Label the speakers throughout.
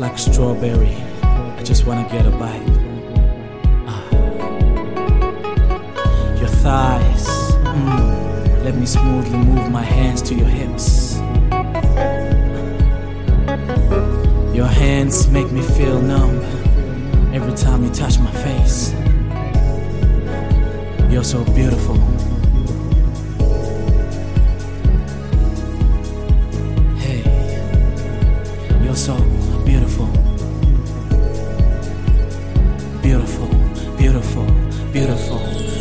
Speaker 1: like strawberry. I just wanna get a bite. Uh. Your thighs. Mm. Let me smoothly move my hands to your hips. Your hands make me feel
Speaker 2: numb
Speaker 1: every
Speaker 2: time
Speaker 1: you
Speaker 2: touch
Speaker 1: my
Speaker 2: face.
Speaker 1: You're so
Speaker 2: beautiful.
Speaker 1: Hey,
Speaker 2: you're
Speaker 1: so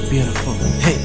Speaker 1: beautiful. Hey.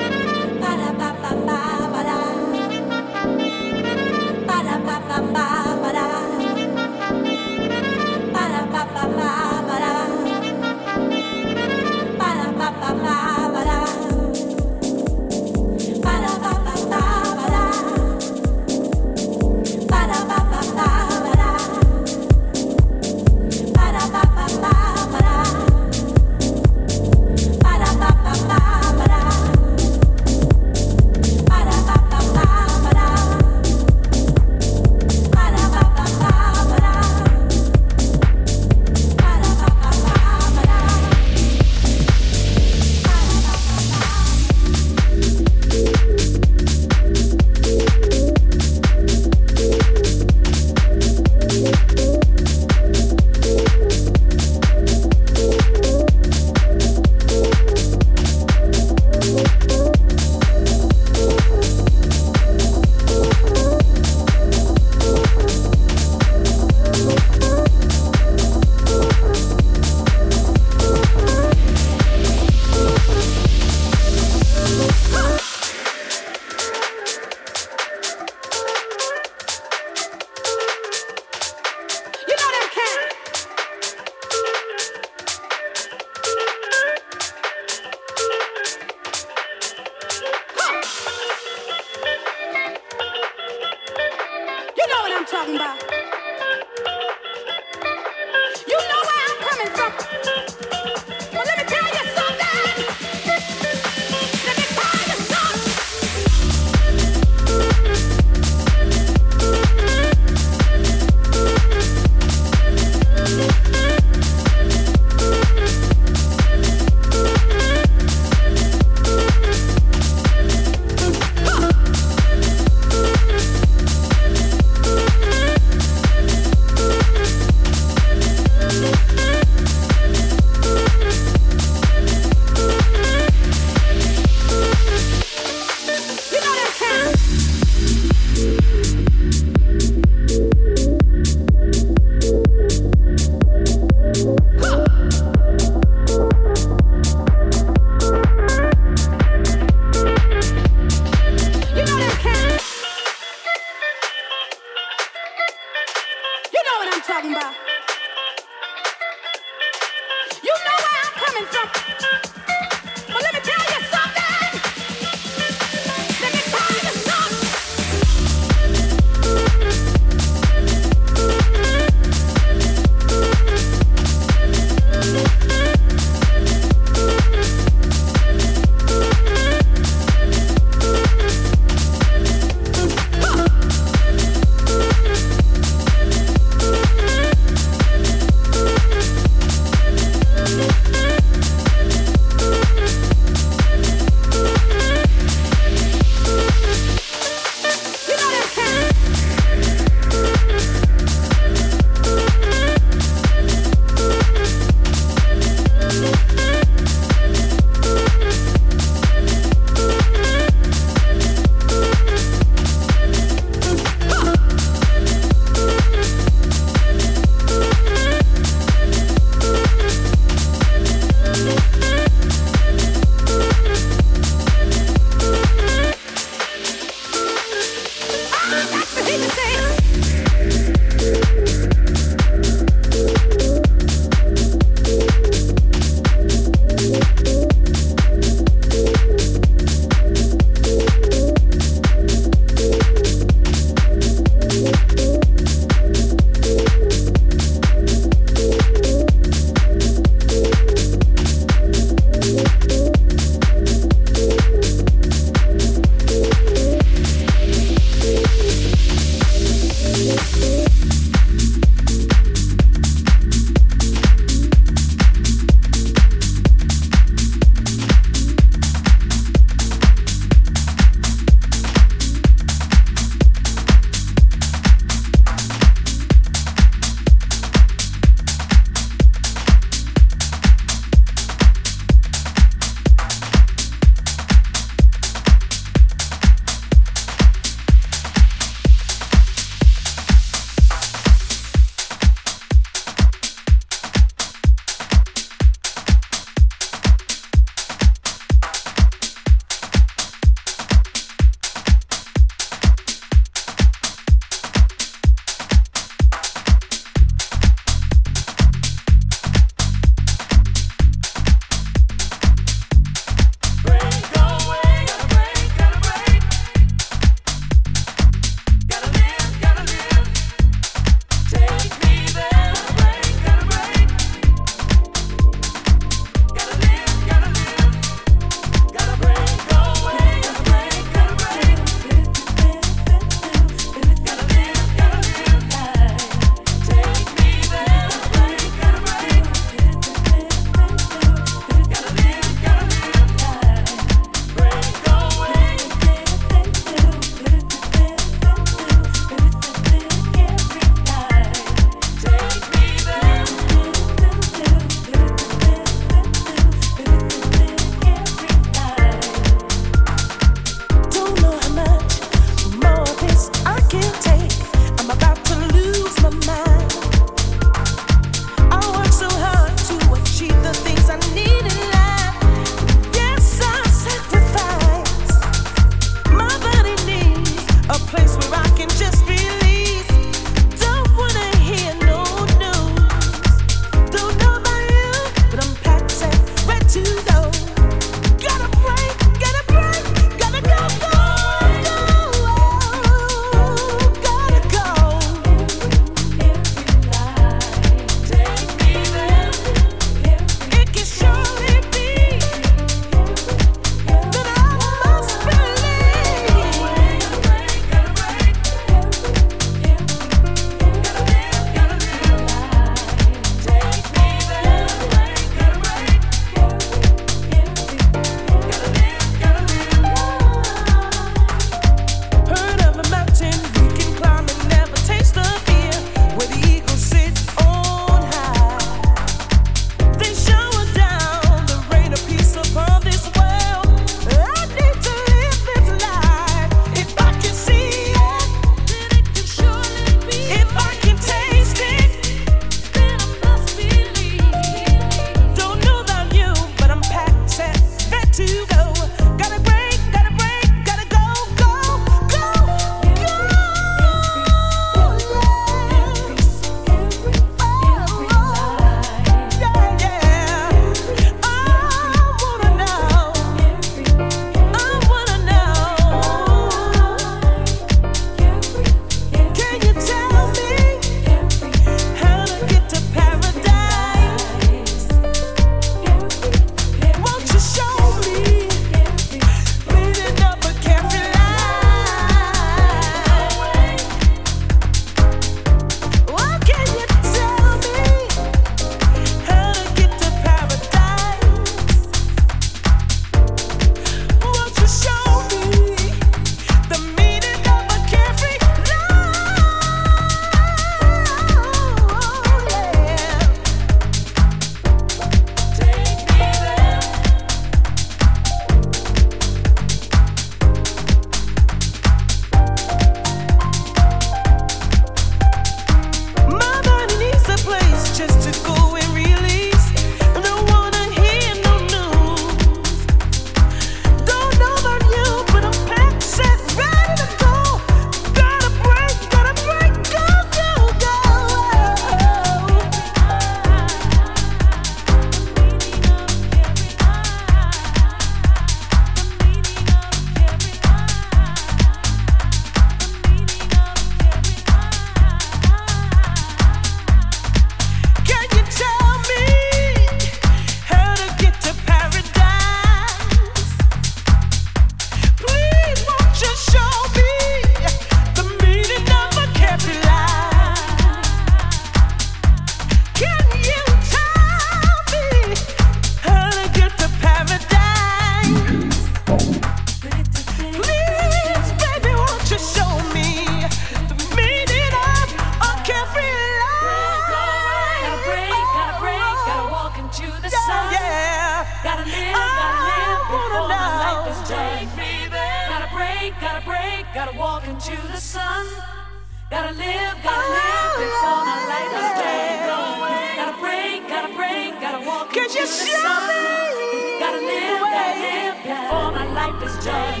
Speaker 1: Life is done.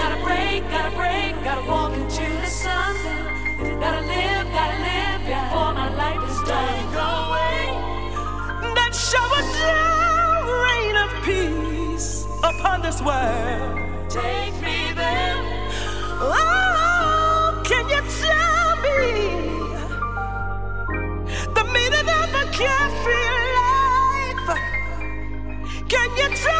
Speaker 1: Gotta break, gotta break, gotta walk into the sun. Gotta live, gotta live before my life is done.
Speaker 2: that shower down rain of peace upon this world.
Speaker 1: Take me there.
Speaker 2: Oh, can you tell me the meaning of a carefree life? Can you tell